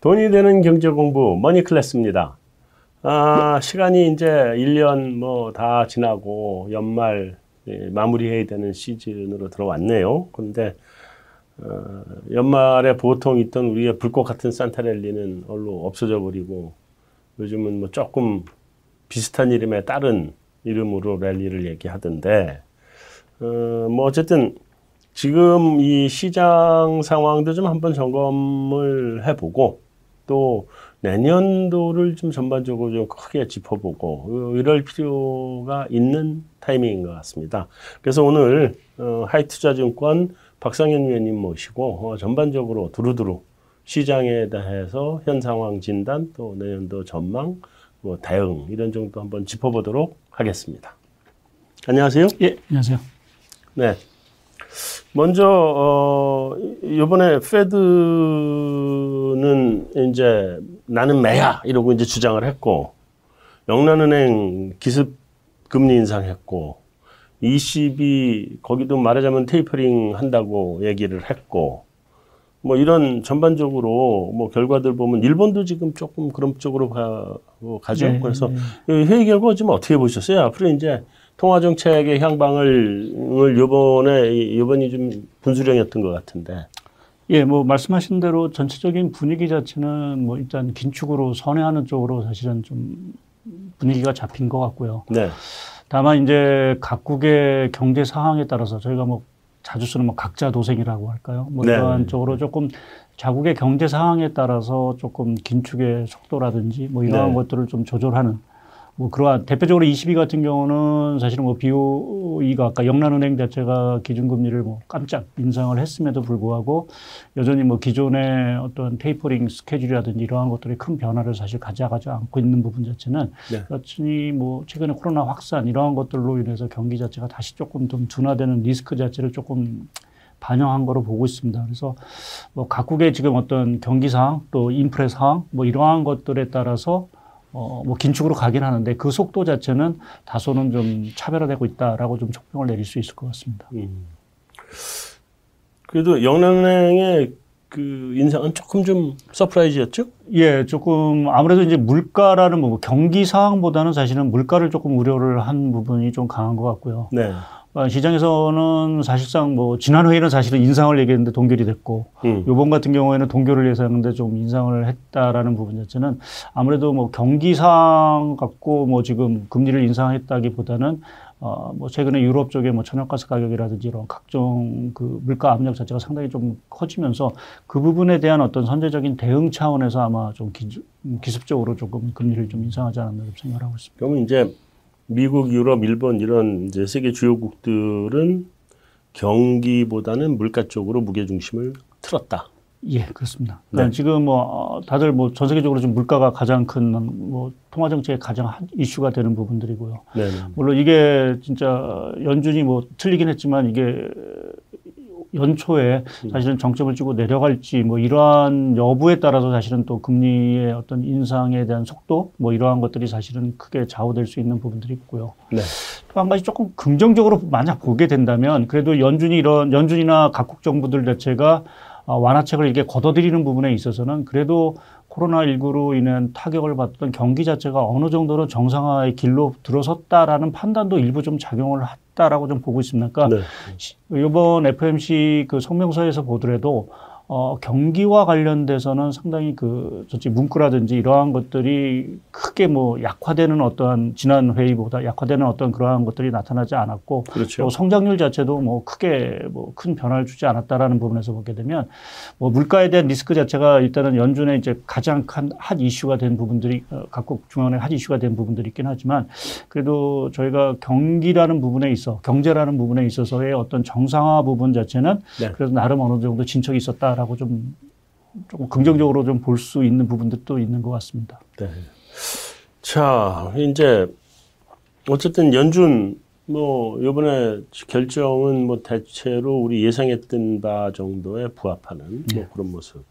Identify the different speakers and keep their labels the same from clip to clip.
Speaker 1: 돈이 되는 경제 공부 머니 클래스입니다. 아, 시간이 이제 1년 뭐 다 지나고 연말 예, 마무리해야 되는 시즌으로 들어왔네요. 그런데 어, 연말에 보통 있던 우리의 불꽃 같은 산타랠리는 얼로 없어져 버리고 요즘은 뭐 조금 비슷한 이름에 다른 이름으로 랠리를 얘기하던데 어, 뭐 어쨌든 지금 이 시장 상황도 좀 한번 점검을 해보고 또 내년도를 좀 전반적으로 좀 크게 짚어보고 이럴 필요가 있는 타이밍인 것 같습니다. 그래서 오늘 어, 하이투자증권 박상현 위원님 모시고 어, 전반적으로 두루두루 시장에 대해서 현 상황 진단 또 내년도 전망 뭐 대응 이런 정도 한번 짚어보도록 하겠습니다. 안녕하세요.
Speaker 2: 예, 안녕하세요.
Speaker 1: 네. 먼저 어 이번에 페드는 이제 나는 매야 이러고 이제 주장을 했고 영란은행 기습 금리 인상했고 ECB 거기도 말하자면 테이퍼링 한다고 얘기를 했고 뭐 이런 전반적으로 뭐 결과들 보면 일본도 지금 조금 그런 쪽으로 가, 가죠. 네, 그래서 네. 회의 결과 지금 어떻게 보셨어요? 앞으로 이제 통화 정책의 향방을 요번에 이번이 좀 분수령이었던 것 같은데.
Speaker 2: 예, 뭐 말씀하신 대로 전체적인 분위기 자체는 뭐 일단 긴축으로 선회하는 쪽으로 사실은 좀 분위기가 잡힌 것 같고요. 네. 다만 이제 각국의 경제 상황에 따라서 저희가 뭐 자주 쓰는 뭐 각자 도생이라고 할까요? 뭐 네. 이런 쪽으로 조금 자국의 경제 상황에 따라서 조금 긴축의 속도라든지 뭐 이러한 네. 것들을 좀 조절하는 뭐 그러한 대표적으로 22 같은 경우는 사실은 뭐 BOE가 아까 영란은행 자체가 기준금리를 뭐 깜짝 인상을 했음에도 불구하고 여전히 뭐 기존의 어떤 테이퍼링 스케줄이라든지 이러한 것들이 큰 변화를 사실 가져가지 않고 있는 부분 자체는 네. 여전히 뭐 최근에 코로나 확산 이러한 것들로 인해서 경기 자체가 다시 조금 좀 둔화되는 리스크 자체를 조금 반영한 거로 보고 있습니다. 그래서 뭐 각국의 지금 어떤 경기 상황 또 인플레 상황 뭐 이러한 것들에 따라서 어, 뭐 긴축으로 가긴 하는데 그 속도 자체는 다소는 좀 차별화되고 있다라고 좀 총평을 내릴 수 있을 것 같습니다. 음.
Speaker 1: 그래도 영란은행의 그 인상은 조금 좀 surprise였죠?
Speaker 2: 예, 조금 아무래도 이제 물가라는 뭐 경기 상황보다는 사실은 물가를 조금 우려를 한 부분이 좀 강한 것 같고요. 네. 어, 시장에서는 사실상 뭐 지난 회의는 사실은 인상을 얘기했는데 동결이 됐고 음. 요번 같은 경우에는 동결을 예상했는데 좀 인상을 했다라는 부분 자체는 아무래도 뭐 경기상 갖고 뭐 지금 금리를 인상했다기보다는 어, 뭐 최근에 유럽 쪽에 뭐 천연가스 가격이라든지 이런 각종 그 물가 압력 자체가 상당히 좀 커지면서 그 부분에 대한 어떤 선제적인 대응 차원에서 아마 좀 기, 기습적으로 조금 금리를 좀 인상하지 않았나 생각을 하고 있습니다.
Speaker 1: 그러면 이제 미국, 유럽, 일본 이런 이제 세계 주요국들은 경기보다는 물가 쪽으로 무게 중심을 틀었다.
Speaker 2: 예, 그렇습니다. 그러니까 네. 지금 뭐 어, 다들 뭐 전 세계적으로 좀 물가가 가장 큰 뭐 통화 정책의 가장 이슈가 되는 부분들이고요. 네네. 네. 물론 이게 진짜 연준이 뭐 틀리긴 했지만 이게 연초에 음. 사실은 정점을 찍고 내려갈지 뭐 이러한 여부에 따라서 사실은 또 금리의 어떤 인상에 대한 속도 뭐 이러한 것들이 사실은 크게 좌우될 수 있는 부분들이 있고요. 네. 또 한 가지 조금 긍정적으로 만약 보게 된다면 그래도 연준이 이런 연준이나 각국 정부들 자체가 어, 완화책을 이게 걷어들이는 부분에 있어서는 그래도 코로나19로 인한 타격을 받던 경기 자체가 어느 정도로 정상화의 길로 들어섰다라는 판단도 일부 좀 작용을 했다라고 좀 보고 있습니다. 그러니까 네. 이번 FMC 그 성명서에서 보더라도 어, 경기와 관련돼서는 상당히 그, 저지 문구라든지 이러한 것들이 크게 뭐 약화되는 어떠한 지난 회의보다 약화되는 어떤 그러한 것들이 나타나지 않았고. 그렇죠. 또 성장률 자체도 뭐 크게 뭐 큰 변화를 주지 않았다라는 부분에서 보게 되면 뭐 물가에 대한 리스크 자체가 일단은 연준의 이제 가장 큰핫 이슈가 된 부분들이 어, 각국 중앙의 핫 이슈가 된 부분들이 있긴 하지만 그래도 저희가 경기라는 부분에 있어 경제라는 부분에 있어서의 어떤 정상화 부분 자체는 네. 그래도 나름 어느 정도 진척이 있었다. 라고 좀 조금 긍정적으로 좀 볼 수 있는 부분들도 있는 것 같습니다. 네.
Speaker 1: 자, 이제 어쨌든 연준 뭐 요번에 결정은 뭐 대체로 우리 예상했던 바 정도에 부합하는 네. 뭐 그런 모습.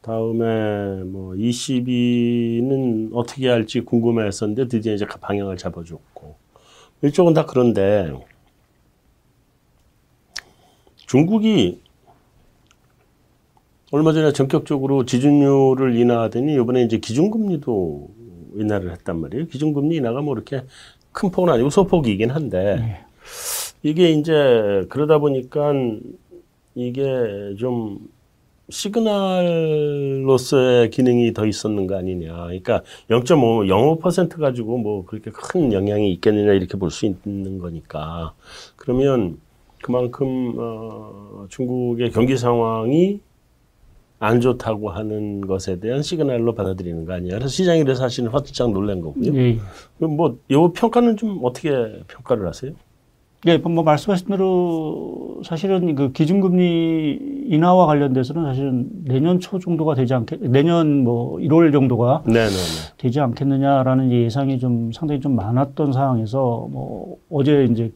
Speaker 1: 다음에 뭐 ECB는 어떻게 할지 궁금했었는데 드디어 이제 방향을 잡아줬고 이쪽은 다 그런데 중국이 얼마 전에 전격적으로 지준율을 인하하더니 이번에 이제 기준금리도 인하를 했단 말이에요. 기준금리 인하가 뭐 이렇게 큰 폭은 아니고 소폭이긴 한데 네. 이게 이제 그러다 보니까 이게 좀 시그널로서의 기능이 더 있었는 거 아니냐. 그러니까 0.5, 0.5% 가지고 뭐 그렇게 큰 영향이 있겠느냐 이렇게 볼 수 있는 거니까. 그러면 그만큼 어, 중국의 경기 상황이 안 좋다고 하는 것에 대한 시그널로 받아들이는 거 아니야. 그래서 시장이 그래서 사실은 화들짝 놀란 거고요. 예. 그럼 뭐, 요 평가는 좀 어떻게 평가를 하세요?
Speaker 2: 예, 뭐 말씀하신 대로 사실은 그 기준금리 인하와 관련돼서는 사실은 내년 초 정도가 되지 않겠, 내년 뭐 1월 정도가 네네네. 되지 않겠느냐라는 예상이 좀 상당히 좀 많았던 상황에서 뭐 어제 이제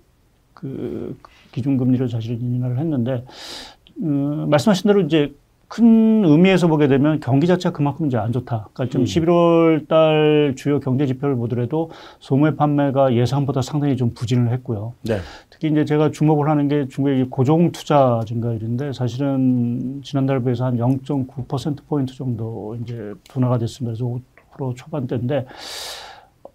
Speaker 2: 그 기준금리를 사실은 인하를 했는데, 음, 말씀하신 대로 이제 큰 의미에서 보게 되면 경기 자체가 그만큼 이제 안 좋다. 그러니까 좀 음. 11월 달 주요 경제 지표를 보더라도 소매 판매가 예상보다 상당히 좀 부진을 했고요. 네. 특히 이제 제가 주목을 하는 게 중국의 고정 투자 증가율인데 사실은 지난달 비해서 한 0.9%포인트 정도 이제 둔화가 됐습니다. 그래서 5% 초반대인데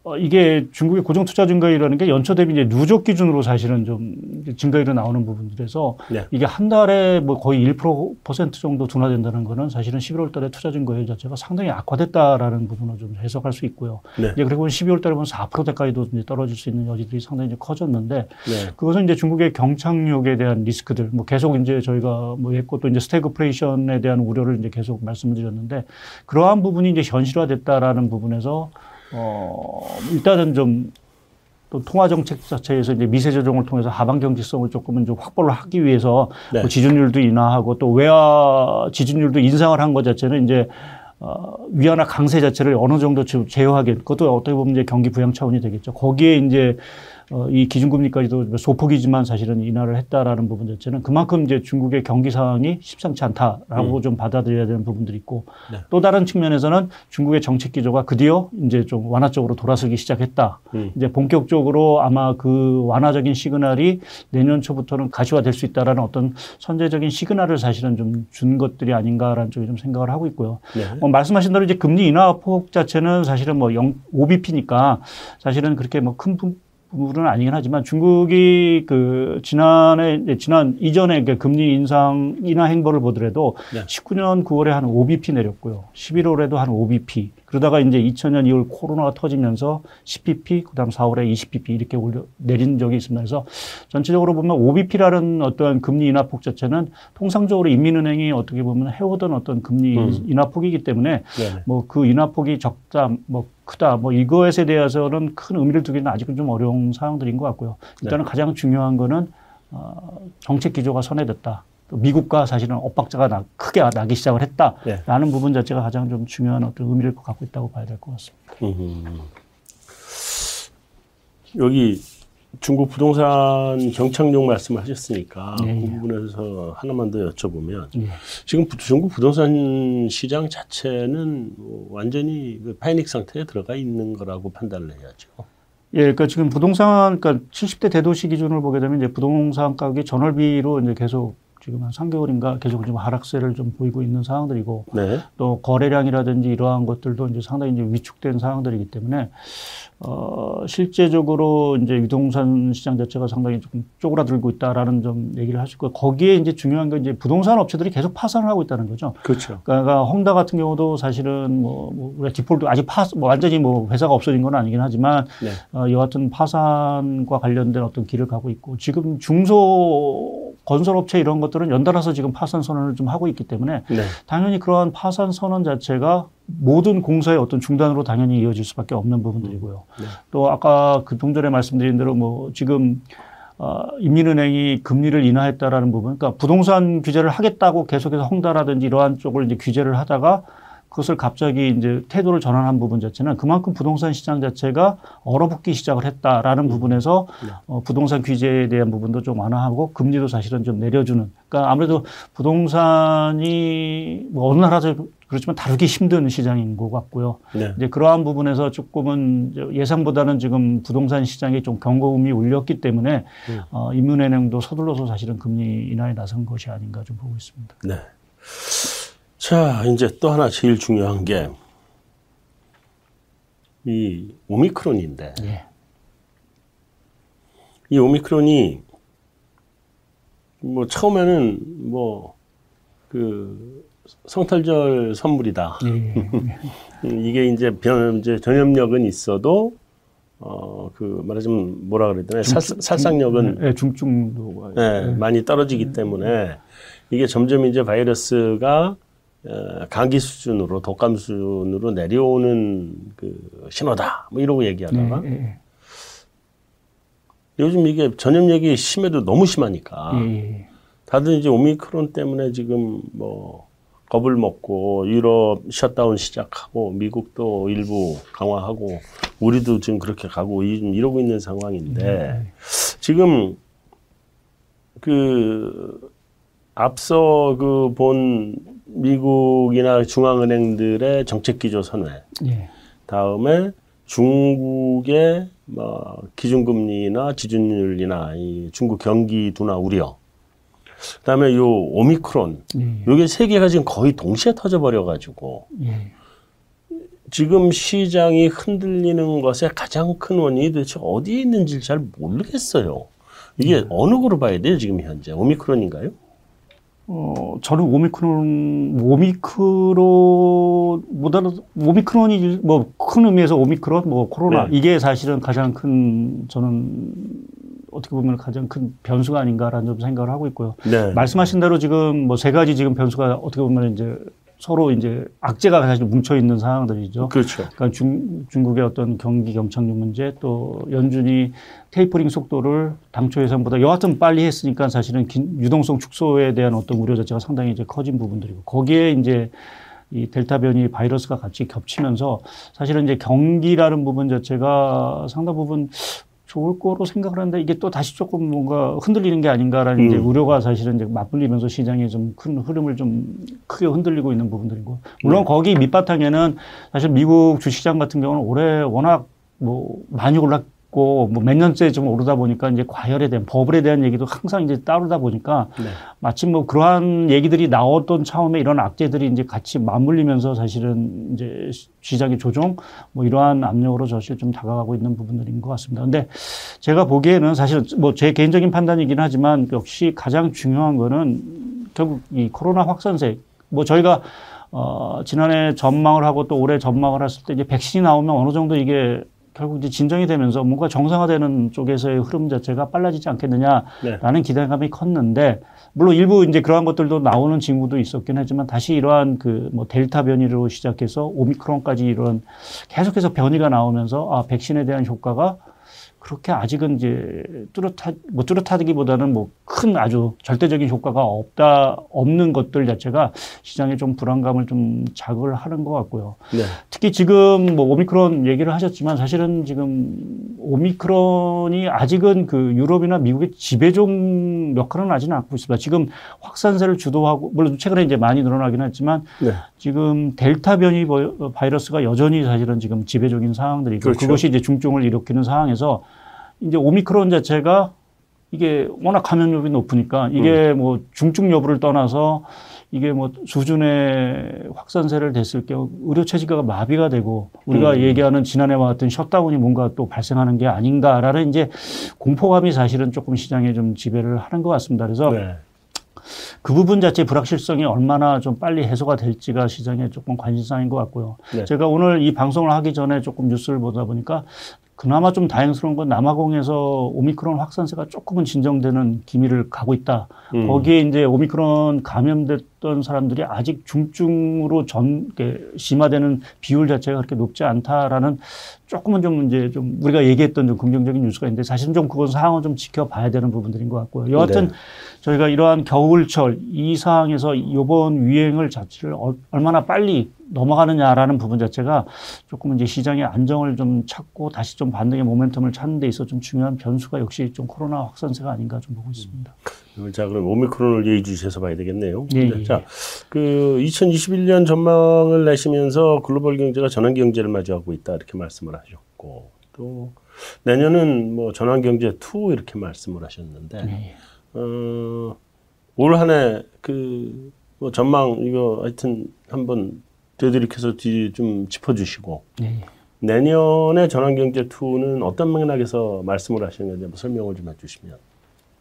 Speaker 2: 어, 이게 중국의 고정 투자 증가율이라는 게 연초 대비 이제 누적 기준으로 사실은 좀 증가율이 나오는 부분들에서 네. 이게 한 달에 뭐 거의 1% 정도 둔화된다는 거는 사실은 11월 달에 투자 증가율 자체가 상당히 악화됐다라는 부분을 좀 해석할 수 있고요. 네. 이제 그리고 12월 달에 보면 4%대까지도 이제 떨어질 수 있는 여지들이 상당히 이제 커졌는데 네. 그것은 이제 중국의 경착륙에 대한 리스크들 뭐 계속 이제 저희가 뭐 했고 또 이제 스태그플레이션에 대한 우려를 이제 계속 말씀을 드렸는데 그러한 부분이 이제 현실화됐다라는 부분에서 어, 일단은 좀 또 통화 정책 자체에서 이제 미세 조정을 통해서 하방 경직성을 조금은 좀 확보를 하기 위해서 네. 뭐 지준율도 인하하고 또 외화 지준율도 인상을 한 것 자체는 이제 어, 위안화 강세 자체를 어느 정도 제어하게 그것도 어떻게 보면 이제 경기 부양 차원이 되겠죠. 거기에 이제 어, 이 기준금리까지도 소폭이지만 사실은 인하를 했다라는 부분 자체는 그만큼 이제 중국의 경기 상황이 심상치 않다라고 음. 좀 받아들여야 되는 부분들이 있고 네. 또 다른 측면에서는 중국의 정책 기조가 드디어 이제 좀 완화 쪽으로 돌아서기 시작했다. 음. 이제 본격적으로 아마 그 완화적인 시그널이 내년 초부터는 가시화될 수 있다라는 어떤 선제적인 시그널을 사실은 좀 준 것들이 아닌가라는 쪽에 좀 생각을 하고 있고요. 네. 어, 말씀하신 대로 이제 금리 인하 폭 자체는 사실은 뭐 0, 5bp니까 사실은 그렇게 뭐 큰 부분은 아니긴 하지만 중국이 그 지난해 지난 이전에 그 금리 인상 인하 행보를 보더라도 네. 19년 9월에 한 5bp 내렸고요. 11월에도 한 5bp. 그러다가 이제 2000년 2월 코로나가 터지면서 10bp, 그 다음 4월에 20bp 이렇게 올려 내린 적이 있습니다. 그래서 전체적으로 보면 5bp라는 어떠한 금리 인하폭 자체는 통상적으로 인민은행이 어떻게 보면 해오던 어떤 금리 음. 인하폭이기 때문에 뭐그 인하폭이 적다, 뭐 크다, 뭐 이것에 대해서는 큰 의미를 두기는 아직은 좀 어려운 상황들인 것 같고요. 일단은 네. 가장 중요한 거는 어, 정책 기조가 선회됐다. 미국과 사실은 엇박자가 나, 크게 나기 시작을 했다라는 네. 부분 자체가 가장 좀 중요한 어떤 의미를 갖고 있다고 봐야 될 것 같습니다. 음.
Speaker 1: 여기 중국 부동산 경착용 말씀하셨으니까 네, 그 부분에서 하나만 더 여쭤보면 네. 지금 중국 부동산 시장 자체는 뭐 완전히 그 파이닉 상태에 들어가 있는 거라고 판단을 해야죠.
Speaker 2: 예, 그러니까 지금 부동산, 그러니까 70대 대도시 기준을 보게 되면 이제 부동산 가격이 전월비로 이제 계속 지금 한 3개월인가 계속 좀 하락세를 좀 보이고 있는 상황들이고 네. 또 거래량이라든지 이러한 것들도 이제 상당히 이제 위축된 상황들이기 때문에 어, 실제적으로 이제 유동산 시장 자체가 상당히 조금 쪼그라들고 있다라는 좀 얘기를 하실 거예요. 거기에 이제 중요한 건 이제 부동산 업체들이 계속 파산을 하고 있다는 거죠.
Speaker 1: 그렇죠.
Speaker 2: 그러니까 헝다 같은 경우도 사실은 뭐, 뭐 우리가 디폴트 아직 파, 뭐 완전히 뭐 회사가 없어진 건 아니긴 하지만 네. 어, 여하튼 파산과 관련된 어떤 길을 가고 있고 지금 중소 건설업체 이런 것들은 연달아서 지금 파산 선언을 좀 하고 있기 때문에 네. 당연히 그러한 파산 선언 자체가 모든 공사의 어떤 중단으로 당연히 이어질 수밖에 없는 부분들이고요. 네. 또 아까 그 동 전에 말씀드린 대로 뭐 지금 어, 인민은행이 금리를 인하했다라는 부분, 그러니까 부동산 규제를 하겠다고 계속해서 헝다라든지 이러한 쪽을 이제 규제를 하다가 그것을 갑자기 이제 태도를 전환한 부분 자체는 그만큼 부동산 시장 자체가 얼어붙기 시작을 했다라는 음. 부분에서 네. 어, 부동산 규제에 대한 부분도 좀 완화하고 금리도 사실은 좀 내려주는. 그러니까 아무래도 부동산이 뭐 어느 나라도 그렇지만 다루기 힘든 시장인 것 같고요. 네. 이제 그러한 부분에서 조금은 예상보다는 지금 부동산 시장에 좀 경고음이 울렸기 때문에 음. 어, 인문은행도 서둘러서 사실은 금리 인하에 나선 것이 아닌가 좀 보고 있습니다.
Speaker 1: 네. 자, 이제 또 하나 제일 중요한 게 이 오미크론인데 예. 이 오미크론이 뭐 처음에는 뭐 그 성탄절 선물이다. 예. 이게 이제 변 이제 전염력은 있어도 어그 말하자면 뭐라 그래야 되나 살상력은
Speaker 2: 네, 중증도
Speaker 1: 네, 네. 많이 떨어지기 때문에 이게 점점 이제 바이러스가 어, 감기 수준으로 독감 수준으로 내려오는 그 신호다. 뭐 이러고 얘기하다가 네, 네. 요즘 이게 전염력이 심해도 너무 심하니까 네. 다들 이제 오미크론 때문에 지금 뭐 겁을 먹고 유럽 셧다운 시작하고 미국도 일부 강화하고 우리도 지금 그렇게 가고 이러고 있는 상황인데 지금 그 앞서 그 본 미국이나 중앙은행들의 정책 기조 선회. 예. 다음에 중국의 뭐 기준금리나 지준율이나 이 중국 경기 둔화 우려. 그다음에 요 오미크론. 예. 요게 세 개가 지금 거의 동시에 터져 버려 가지고 예. 지금 시장이 흔들리는 것의 가장 큰 원인이 도대체 어디에 있는지 잘 모르겠어요. 이게 예. 어느 거로 봐야 돼요, 지금 현재? 오미크론인가요?
Speaker 2: 어, 저는 오미크론, 오미크론보다는, 오미크론이 뭐 큰 의미에서 오미크론, 뭐 코로나, 네. 이게 사실은 가장 큰, 저는 어떻게 보면 가장 큰 변수가 아닌가라는 좀 생각을 하고 있고요. 네. 말씀하신 대로 지금 뭐 세 가지 지금 변수가 어떻게 보면 이제 서로 이제 악재가 사실 뭉쳐 있는 상황들이죠.
Speaker 1: 그렇죠.
Speaker 2: 그러니까 중, 중국의 어떤 경기 경착륙 문제 또 연준이 테이퍼링 속도를 당초 예상보다 여하튼 빨리 했으니까 사실은 긴, 유동성 축소에 대한 어떤 우려 자체가 상당히 이제 커진 부분들이고 거기에 이제 이 델타 변이 바이러스가 같이 겹치면서 사실은 이제 경기라는 부분 자체가 상당 부분 좋을 거로 생각을 하는데 이게 또 다시 조금 뭔가 흔들리는 게 아닌가라는 음. 이제 우려가 사실은 이제 맞불리면서 시장이 좀 큰 흐름을 좀 크게 흔들리고 있는 부분들이고 물론 음. 거기 밑바탕에는 사실 미국 주시장 같은 경우는 올해 워낙 뭐 많이 올랐 있고 뭐 몇 년째 좀 오르다 보니까 이제 과열에 대한 버블에 대한 얘기도 항상 이제 따르다 보니까 네. 마침 뭐 그러한 얘기들이 나왔던 차원에 이런 악재들이 이제 같이 맞물리면서 사실은 이제 시장의 조정 뭐 이러한 압력으로 사실 좀 다가가고 있는 부분들인 것 같습니다. 근데 제가 보기에는 사실은 뭐제 개인적인 판단이긴 하지만 역시 가장 중요한 거는 결국 이 코로나 확산세 뭐 저희가 어, 지난해 전망을 하고 또 올해 전망을 했을 때 이제 백신이 나오면 어느 정도 이게 결국 이제 진정이 되면서 뭔가 정상화되는 쪽에서의 흐름 자체가 빨라지지 않겠느냐라는 네. 기대감이 컸는데 물론 일부 이제 그러한 것들도 나오는 징후도 있었긴 하지만 다시 이러한 그 뭐 델타 변이로 시작해서 오미크론까지 이런 계속해서 변이가 나오면서 아 백신에 대한 효과가 그렇게 아직은 이제 뚜렷하 뭐 뚜렷하기보다는 뭐 큰 아주 절대적인 효과가 없다 없는 것들 자체가 시장에 좀 불안감을 좀 자극을 하는 것 같고요. 네. 특히 지금 뭐 오미크론 얘기를 하셨지만 사실은 지금 오미크론이 아직은 그 유럽이나 미국의 지배종 역할은 아직은 않고 있습니다. 지금 확산세를 주도하고 물론 최근에 이제 많이 늘어나긴 했지만 네. 지금 델타 변이 바이러스가 여전히 사실은 지금 지배적인 상황들이고 그렇죠. 그것이 이제 중증을 일으키는 상황에서 이제 오미크론 자체가 이게 워낙 감염력이 높으니까 이게 음. 뭐 중증 여부를 떠나서 이게 뭐 수준의 확산세를 됐을 경우 의료 체계가 마비가 되고 우리가 음. 얘기하는 지난해와 같은 셧다운이 뭔가 또 발생하는 게 아닌가라는 이제 공포감이 사실은 조금 시장에 좀 지배를 하는 것 같습니다. 그래서 네. 그 부분 자체 불확실성이 얼마나 좀 빨리 해소가 될지가 시장에 조금 관심사인 것 같고요. 네. 제가 오늘 이 방송을 하기 전에 조금 뉴스를 보다 보니까 그나마 좀 다행스러운 건 남아공에서 오미크론 확산세가 조금은 진정되는 기미를 가고 있다. 음. 거기에 이제 오미크론 감염됐 던 사람들이 아직 중증으로 전, 심화되는 비율 자체가 그렇게 높지 않다라는 조금은 좀 이제 좀 우리가 얘기했던 좀 긍정적인 뉴스가 있는데 사실은 좀 그건 상황을 좀 지켜봐야 되는 부분들인 것 같고요. 여하튼 네. 저희가 이러한 겨울철 이 상황에서 이번 유행을 자체를 얼마나 빨리 넘어가느냐라는 부분 자체가 조금 이제 시장의 안정을 좀 찾고 다시 좀 반등의 모멘텀을 찾는 데 있어 좀 중요한 변수가 역시 좀 코로나 확산세가 아닌가 좀 보고 있습니다.
Speaker 1: 음. 자, 그럼 오미크론을 예의 주셔서 봐야 되겠네요. 예, 네, 예. 자, 그 2021년 전망을 내시면서 글로벌 경제가 전환 경제를 맞이하고 있다 이렇게 말씀을 하셨고 또 내년은 뭐 전환 경제 2 이렇게 말씀을 하셨는데 예. 어, 올 한해 그 뭐 전망 이거 하여튼 한번 되돌이켜서 좀 짚어주시고 네. 내년에 전환 경제 2는 어떤 맥락에서 말씀을 하시는 건지 한번 설명을 좀 해주시면.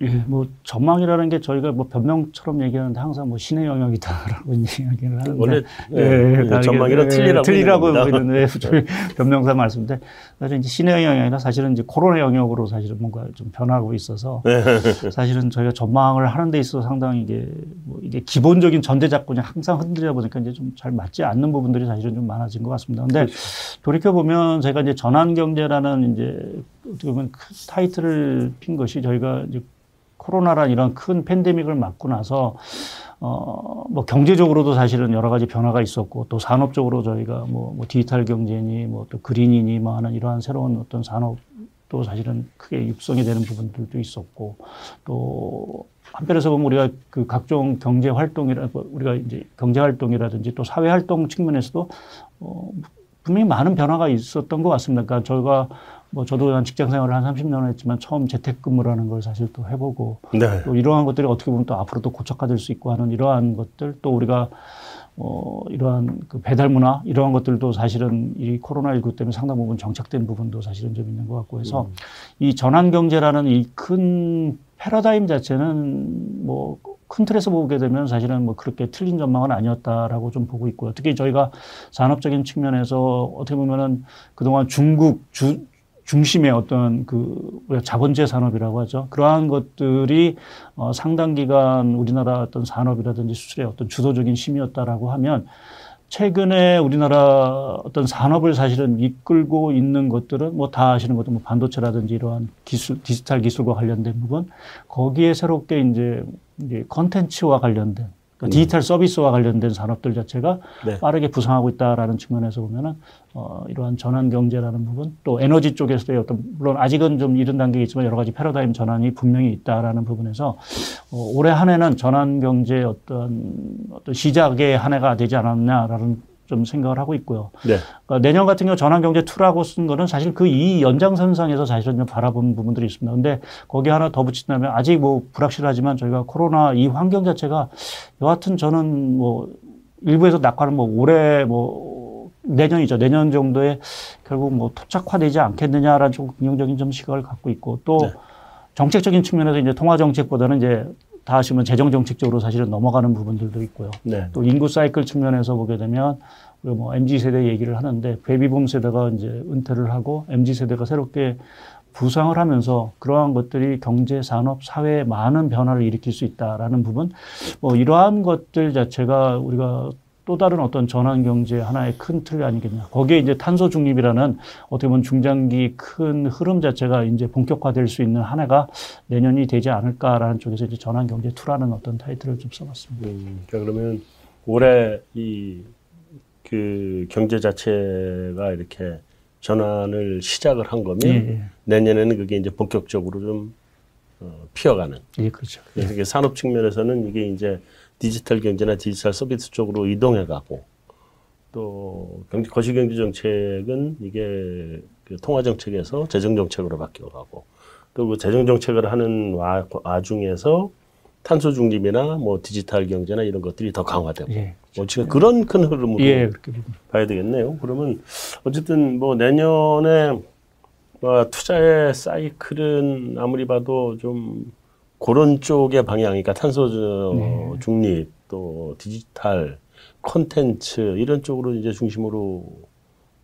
Speaker 2: 예, 뭐 전망이라는 게 저희가 뭐 변명처럼 얘기하는데 항상 뭐 신의 영역이다라고 이야기를 하는데
Speaker 1: 원래 예, 예, 예 전망이랑 틀리라고
Speaker 2: 틀리라고 보이는 왜 변명사 말씀인데 사실 이제 신의 영역이 아니라 사실은 이제 코로나 영역으로 사실은 뭔가 좀 변하고 있어서 네. 사실은 저희가 전망을 하는 데 있어서 상당히 이게 뭐 이게 기본적인 전제 작군이 항상 흔들려 보니까 이제 좀 잘 맞지 않는 부분들이 사실은 좀 많아진 것 같습니다. 근데 그렇죠. 돌이켜 보면 제가 이제 전환 경제라는 이제 어떻게 보면 타이틀을 핀 것이 저희가 이제 코로나란 이런 큰 팬데믹을 맞고 나서 어, 뭐 경제적으로도 사실은 여러 가지 변화가 있었고 또 산업적으로 저희가 뭐, 뭐 디지털 경제니 뭐 또 그린이니 뭐 하는 이러한 새로운 어떤 산업도 사실은 크게 육성이 되는 부분들도 있었고 또 한편에서 보면 우리가 그 각종 경제 활동이라 우리가 이제 경제 활동이라든지 또 사회 활동 측면에서도 어, 분명히 많은 변화가 있었던 것 같습니다. 그러니까 저희가 뭐 저도 한 직장 생활을 한 30년 했지만 처음 재택근무라는 걸 사실 또 해보고 네. 또 이러한 것들이 어떻게 보면 또 앞으로 또 고착화될 수 있고 하는 이러한 것들 또 우리가 어 이러한 그 배달 문화 이러한 것들도 사실은 이 코로나19 때문에 상당 부분 정착된 부분도 사실은 좀 있는 것 같고 해서 음. 이 전환 경제라는 이 큰 패러다임 자체는 뭐큰 틀에서 보게 되면 사실은 뭐 그렇게 틀린 전망은 아니었다라고 좀 보고 있고요. 특히 저희가 산업적인 측면에서 어떻게 보면은 그동안 중국 주, 중심의 어떤 그 우리가 자본주의 산업이라고 하죠. 그러한 것들이 어 상당 기간 우리나라 어떤 산업이라든지 수출의 어떤 주도적인 힘이었다라고 하면 최근에 우리나라 어떤 산업을 사실은 이끌고 있는 것들은 뭐 다 아시는 것도 뭐 반도체라든지 이러한 기술 디지털 기술과 관련된 부분 거기에 새롭게 이제 이제 컨텐츠와 관련된 그러니까 음. 디지털 서비스와 관련된 산업들 자체가 네. 빠르게 부상하고 있다라는 측면에서 보면은 어, 이러한 전환 경제라는 부분 또 에너지 쪽에서의 어떤 물론 아직은 좀 이른 단계에 있지만 여러 가지 패러다임 전환이 분명히 있다라는 부분에서 어, 올해 한 해는 전환 경제 어떤 어떤 시작의 한 해가 되지 않았냐라는 좀 생각을 하고 있고요. 네. 그러니까 내년 같은 경우 전환경제 2라고 쓴 거는 사실 그 이 연장선상에서 사실은 좀 바라본 부분들이 있습니다. 근데 거기 하나 더 붙인다면 아직 뭐 불확실하지만 저희가 코로나 이 환경 자체가 여하튼 저는 뭐 일부에서 낙관은 뭐 올해 뭐 내년이죠. 내년 정도에 결국 뭐 토착화되지 않겠느냐라는 좀 긍정적인 좀 시각을 갖고 있고 또 네. 정책적인 측면에서 이제 통화 정책보다는 이제 다 아시면 재정 정책적으로 사실은 넘어가는 부분들도 있고요. 네. 또 인구 사이클 측면에서 보게 되면 우리가 뭐 MZ 세대 얘기를 하는데 베이비붐 세대가 이제 은퇴를 하고 MZ 세대가 새롭게 부상을 하면서 그러한 것들이 경제, 산업, 사회에 많은 변화를 일으킬 수 있다라는 부분, 뭐 이러한 것들 자체가 우리가 또 다른 어떤 전환 경제 하나의 큰 틀이 아니겠냐. 거기에 이제 탄소 중립이라는 어떻게 보면 중장기 큰 흐름 자체가 이제 본격화될 수 있는 한 해가 내년이 되지 않을까라는 쪽에서 이제 전환 경제 투라는 어떤 타이틀을 좀 써봤습니다.
Speaker 1: 음, 그러니까 그러면 올해 이 그 경제 자체가 이렇게 전환을 시작을 한 거면 예, 예. 내년에는 그게 이제 본격적으로 좀 어, 피어가는.
Speaker 2: 예, 그렇죠.
Speaker 1: 그래서 예. 산업 측면에서는 이게 이제 디지털 경제나 디지털 서비스 쪽으로 이동해 가고 또 경제 거시 경제 정책은 이게 그 통화 정책에서 재정 정책으로 바뀌어 가고 또 그 재정 정책을 하는 와, 와중에서 탄소 중립이나 뭐 디지털 경제나 이런 것들이 더 강화되고 예, 뭐 지금 그런 큰 흐름으로 예, 봐야 되겠네요. 그러면 어쨌든 뭐 내년에 뭐 투자의 사이클은 아무리 봐도 좀 그런 쪽의 방향이니까 탄소 네. 중립 또 디지털 콘텐츠 이런 쪽으로 이제 중심으로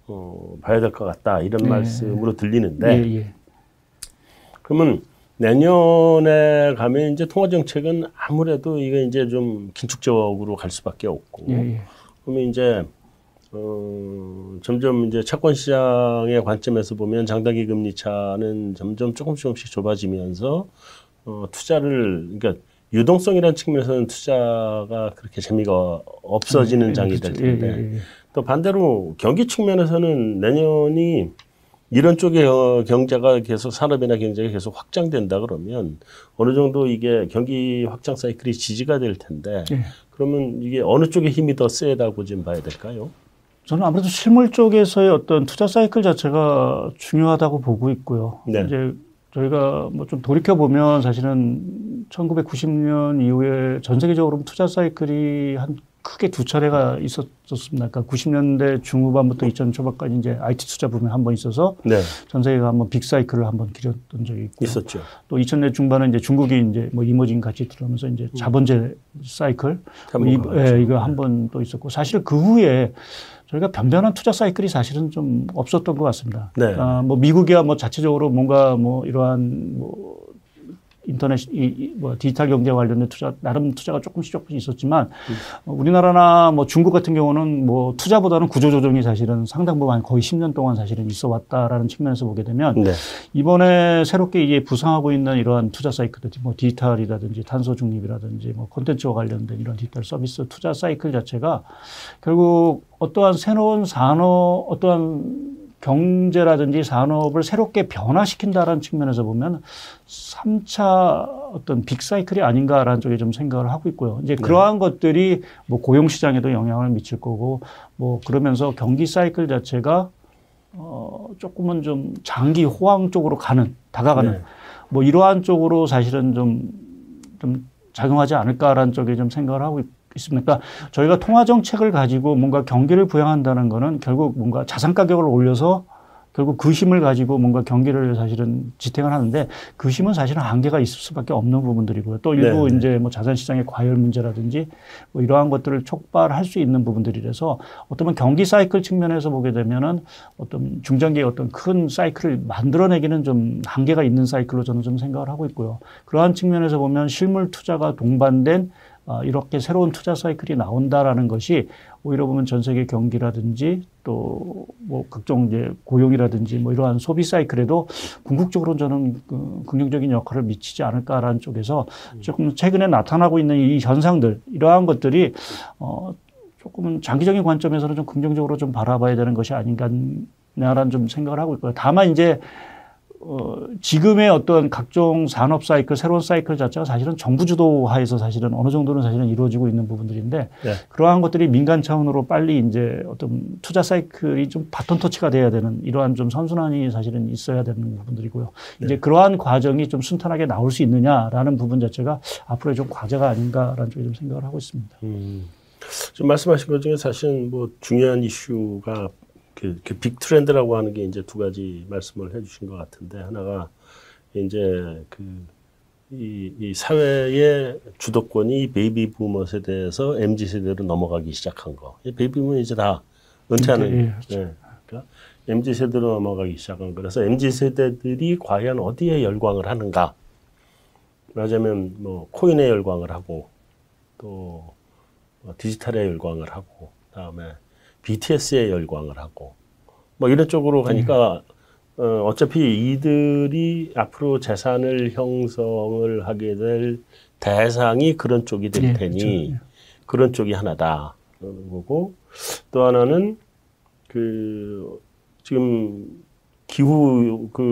Speaker 1: 어, 봐야 될 것 같다 이런 네. 말씀으로 들리는데 예, 예. 그러면 내년에 가면 이제 통화 정책은 아무래도 이게 이제 좀 긴축적으로 갈 수밖에 없고 예, 예. 그러면 이제 어, 점점 이제 채권 시장의 관점에서 보면 장단기 금리 차는 점점 조금씩 조금씩 좁아지면서 어, 투자를 그러니까 유동성이라는 측면에서는 투자가 그렇게 재미가 없어지는 네, 장이 될. 텐데 예, 예, 예. 또 반대로 경기 측면에서는 내년이 이런 쪽의 어, 경제가 계속 산업이나 경제가 계속 확장된다 그러면 어느 정도 이게 경기 확장 사이클이 지지가 될 텐데 예. 그러면 이게 어느 쪽의 힘이 더 세다고 좀 봐야 될까요?
Speaker 2: 저는 아무래도 실물 쪽에서의 어떤 투자 사이클 자체가 중요하다고 보고 있고요. 네. 이제 저희가 뭐 좀 돌이켜 보면 사실은 1990년 이후에 전 세계적으로 투자 사이클이 한 크게 두 차례가 있었습니다. 그러니까 90년대 중후반부터 2000 초반까지 이제 IT 투자 부분이 한 번 있어서 네. 전 세계가 한번 빅 사이클을 한번 길었던 적이 있고
Speaker 1: 있었죠.
Speaker 2: 또 2000년 중반에 이제 중국이 이제 뭐 이머징 같이 들어오면서 이제 음. 자본제 사이클 뭐 이, 예, 이거 한 번 또 있었고 사실 그 후에 저희가 변변한 투자 사이클이 사실은 좀 없었던 것 같습니다. 네. 아, 뭐 미국이야 뭐 자체적으로 뭔가 뭐 이러한 뭐 인터넷 이, 뭐 디지털 경제 관련된 투자 나름 투자가 조금씩 조금씩 있었지만 음. 우리나라나 뭐 중국 같은 경우는 뭐 투자보다는 구조 조정이 사실은 상당 부분 거의 10년 동안 사실은 있어 왔다라는 측면에서 보게 되면 네. 이번에 새롭게 이게 부상하고 있는 이러한 투자 사이클들 뭐 디지털이라든지 탄소 중립이라든지 뭐 콘텐츠와 관련된 이런 디지털 서비스 투자 사이클 자체가 결국 어떠한 새로운 산업 어떠한 경제라든지 산업을 새롭게 변화시킨다라는 측면에서 보면 3차 어떤 빅사이클이 아닌가라는 쪽에 좀 생각을 하고 있고요. 이제 네. 그러한 네. 것들이 뭐 고용 시장에도 영향을 미칠 거고 뭐 그러면서 경기 사이클 자체가 어 조금은 좀 장기 호황 쪽으로 가는 다가가는 네. 뭐 이러한 쪽으로 사실은 좀좀 작용하지 않을까라는 쪽에 좀 생각을 하고 있고 있습니까? 저희가 통화 정책을 가지고 뭔가 경기를 부양한다는 거는 결국 뭔가 자산 가격을 올려서 결국 그 힘을 가지고 뭔가 경기를 사실은 지탱을 하는데 그 힘은 사실은 한계가 있을 수밖에 없는 부분들이고요. 또 일부 네. 이제 뭐 자산 시장의 과열 문제라든지 뭐 이러한 것들을 촉발할 수 있는 부분들이라서 어떤 경기 사이클 측면에서 보게 되면은 어떤 중장기의 어떤 큰 사이클을 만들어내기는 좀 한계가 있는 사이클로 저는 좀 생각을 하고 있고요. 그러한 측면에서 보면 실물 투자가 동반된 어, 이렇게 새로운 투자 사이클이 나온다라는 것이 오히려 보면 전 세계 경기라든지 또 뭐 각종 이제 고용이라든지 뭐 이러한 소비 사이클에도 궁극적으로 저는 그 긍정적인 역할을 미치지 않을까라는 쪽에서 조금 최근에 나타나고 있는 이 현상들 이러한 것들이 어 조금은 장기적인 관점에서는 좀 긍정적으로 좀 바라봐야 되는 것이 아닌가라는 좀 생각을 하고 있고요. 다만 이제 어, 지금의 어떤 각종 산업 사이클, 새로운 사이클 자체가 사실은 정부 주도하에서 사실은 어느 정도는 사실은 이루어지고 있는 부분들인데 네. 그러한 것들이 민간 차원으로 빨리 이제 어떤 투자 사이클이 좀 바톤 터치가 돼야 되는 이러한 좀 선순환이 사실은 있어야 되는 부분들이고요. 네. 이제 그러한 과정이 좀 순탄하게 나올 수 있느냐라는 부분 자체가 앞으로의 좀 과제가 아닌가라는 쪽에 좀 생각을 하고 있습니다. 음.
Speaker 1: 좀 말씀하신 것 중에 사실 뭐 중요한 이슈가 그, 그 big 트렌드라고 하는 게 이제 두 가지 말씀을 해주신 것 같은데 하나가 이제 그 이, 이 사회의 주도권이 베이비 부머 세대에서 MZ 세대로 넘어가기 시작한 거. 베이비 부머는 이제 다 은퇴하는. 네, 그렇죠. 네. 그러니까 MZ 세대로 넘어가기 시작한 거. 그래서 MZ 세대들이 과연 어디에 열광을 하는가? 말하자면 뭐 코인에 열광을 하고 또뭐 디지털에 열광을 하고 그다음에 BTS에 열광을 하고 뭐 이런 쪽으로 가니까 네. 어, 어차피 이들이 앞으로 재산을 형성을 하게 될 대상이 그런 쪽이 될 네, 테니 그렇죠. 그런 쪽이 하나다 그러는 거고 또 하나는 그 지금 기후 그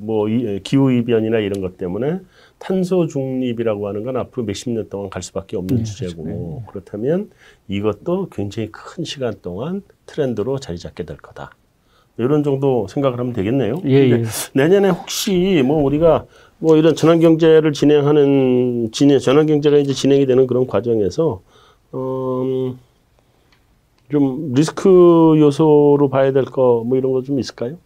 Speaker 1: 뭐 기후 이변이나 이런 것 때문에 탄소 중립이라고 하는 건 앞으로 몇십 년 동안 갈 수밖에 없는 네, 주제고 네. 그렇다면 이것도 굉장히 큰 시간 동안 트렌드로 자리 잡게 될 거다. 이런 정도 생각을 하면 되겠네요. 예, 예. 내년에 혹시 뭐 우리가 뭐 이런 전환 경제를 진행하는 진행 전환 경제가 이제 진행이 되는 그런 과정에서 음, 좀 리스크 요소로 봐야 될 거 뭐 이런 거 좀 있을까요?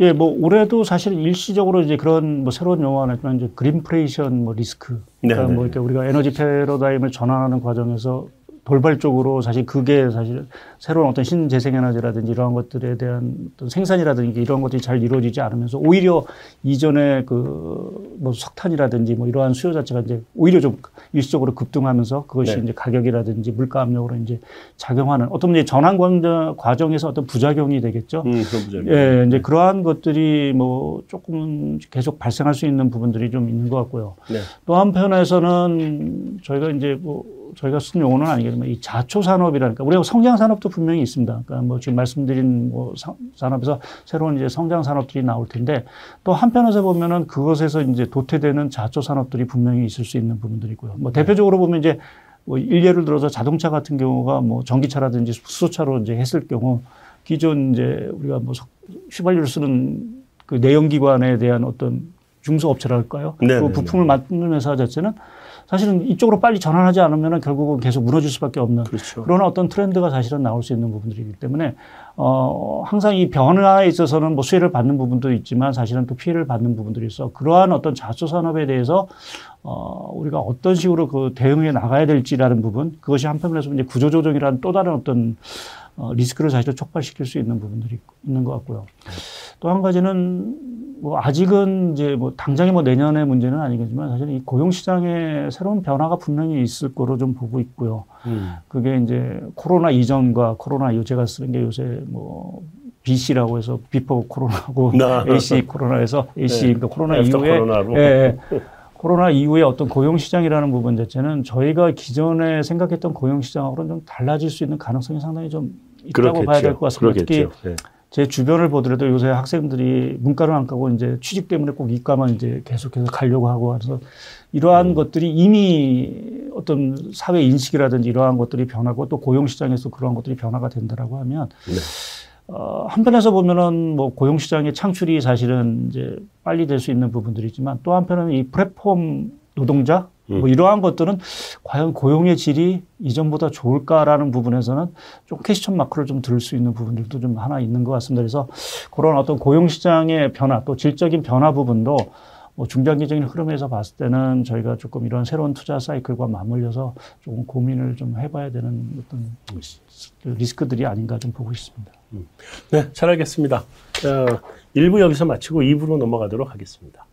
Speaker 2: 예, 뭐 올해도 사실 일시적으로 이제 그런 뭐 새로운 용어가 나지만 이제 그린프레이션 뭐 리스크. 그러니까 네, 뭐 네. 이렇게 우리가 에너지 패러다임을 전환하는 과정에서 돌발적으로 사실 그게 사실 새로운 어떤 신재생에너지라든지 이러한 것들에 대한 어떤 생산이라든지 이런 것들이 잘 이루어지지 않으면서 오히려 이전에 그 뭐 석탄이라든지 뭐 이러한 수요 자체가 이제 오히려 좀 일시적으로 급등하면서 그것이 네. 이제 가격이라든지 물가 압력으로 이제 작용하는 어떤 이제 전환 과정에서 어떤 부작용이 되겠죠. 음, 부작용. 예, 이제 그러한 것들이 뭐 조금은 계속 발생할 수 있는 부분들이 좀 있는 것 같고요. 네. 또 한편에서는 저희가 이제 뭐 저희가 쓴 용어는 아니겠지만 이 자초 산업이라니까 우리가 성장 산업도 분명히 있습니다. 그러니까 뭐 지금 말씀드린 뭐 산업에서 새로운 이제 성장 산업들이 나올 텐데 또 한편에서 보면은 그것에서 이제 도태되는 자초 산업들이 분명히 있을 수 있는 부분들이고요. 뭐 대표적으로 보면 이제 뭐 일례를 들어서 자동차 같은 경우가 뭐 전기차라든지 수소차로 이제 했을 경우 기존 이제 우리가 뭐 휘발유를 쓰는 그 내연기관에 대한 어떤 중소업체랄까요?
Speaker 1: 네,
Speaker 2: 그
Speaker 1: 네,
Speaker 2: 부품을 만드는 회사 자체는 사실은 이쪽으로 빨리 전환하지 않으면 결국은 계속 무너질 수밖에 없는
Speaker 1: 그렇죠.
Speaker 2: 그런 어떤 트렌드가 사실은 나올 수 있는 부분들이기 때문에 어 항상 이 변화에 있어서는 뭐 수혜를 받는 부분도 있지만 사실은 또 피해를 받는 부분들이 있어 그러한 어떤 자수 산업에 대해서 어 우리가 어떤 식으로 그 대응해 나가야 될지라는 부분 그것이 한편에서 이제 구조조정이라는 또 다른 어떤 어 리스크를 사실 촉발시킬 수 있는 부분들이 있는 것 같고요. 또 한 가지는 뭐 아직은 이제 뭐 당장에 뭐 내년의 문제는 아니겠지만 사실 이 고용 시장에 새로운 변화가 분명히 있을 거로 좀 보고 있고요. 음. 그게 이제 코로나 이전과 코로나 이후 제가 쓰는 게 요새 뭐 BC라고 해서 before 코로나고 AC 코로나에서 AC 네. 그러니까 코로나 이후에 예, 예. 코로나 이후에 어떤 고용 시장이라는 부분 자체는 저희가 기존에 생각했던 고용 시장하고는 좀 달라질 수 있는 가능성이 상당히 좀 있다고 그렇겠죠. 봐야 될 것 같습니다. 그렇겠죠. 특히 네. 제 주변을 보더라도 요새 학생들이 문과를 안 가고 이제 취직 때문에 꼭 이과만 이제 계속해서 가려고 하고 해서 이러한 음. 것들이 이미 어떤 사회 인식이라든지 이러한 것들이 변하고 또 고용 시장에서 그러한 것들이 변화가 된다라고 하면 네. 어, 한편에서 보면은 뭐 고용 시장의 창출이 사실은 이제 빨리 될 수 있는 부분들이지만 또 한편은 이 플랫폼 노동자 음. 뭐 이러한 것들은 과연 고용의 질이 이전보다 좋을까라는 부분에서는 좀 캐시천 마크를 좀 들 수 있는 부분들도 좀 하나 있는 것 같습니다. 그래서 그런 어떤 고용 시장의 변화 또 질적인 변화 부분도 뭐 중장기적인 흐름에서 봤을 때는 저희가 조금 이런 새로운 투자 사이클과 맞물려서 조금 고민을 좀 해봐야 되는 어떤 리스크들이 아닌가 좀 보고 있습니다.
Speaker 1: 음. 네, 잘 알겠습니다. 자, 1부 여기서 마치고 2부로 넘어가도록 하겠습니다.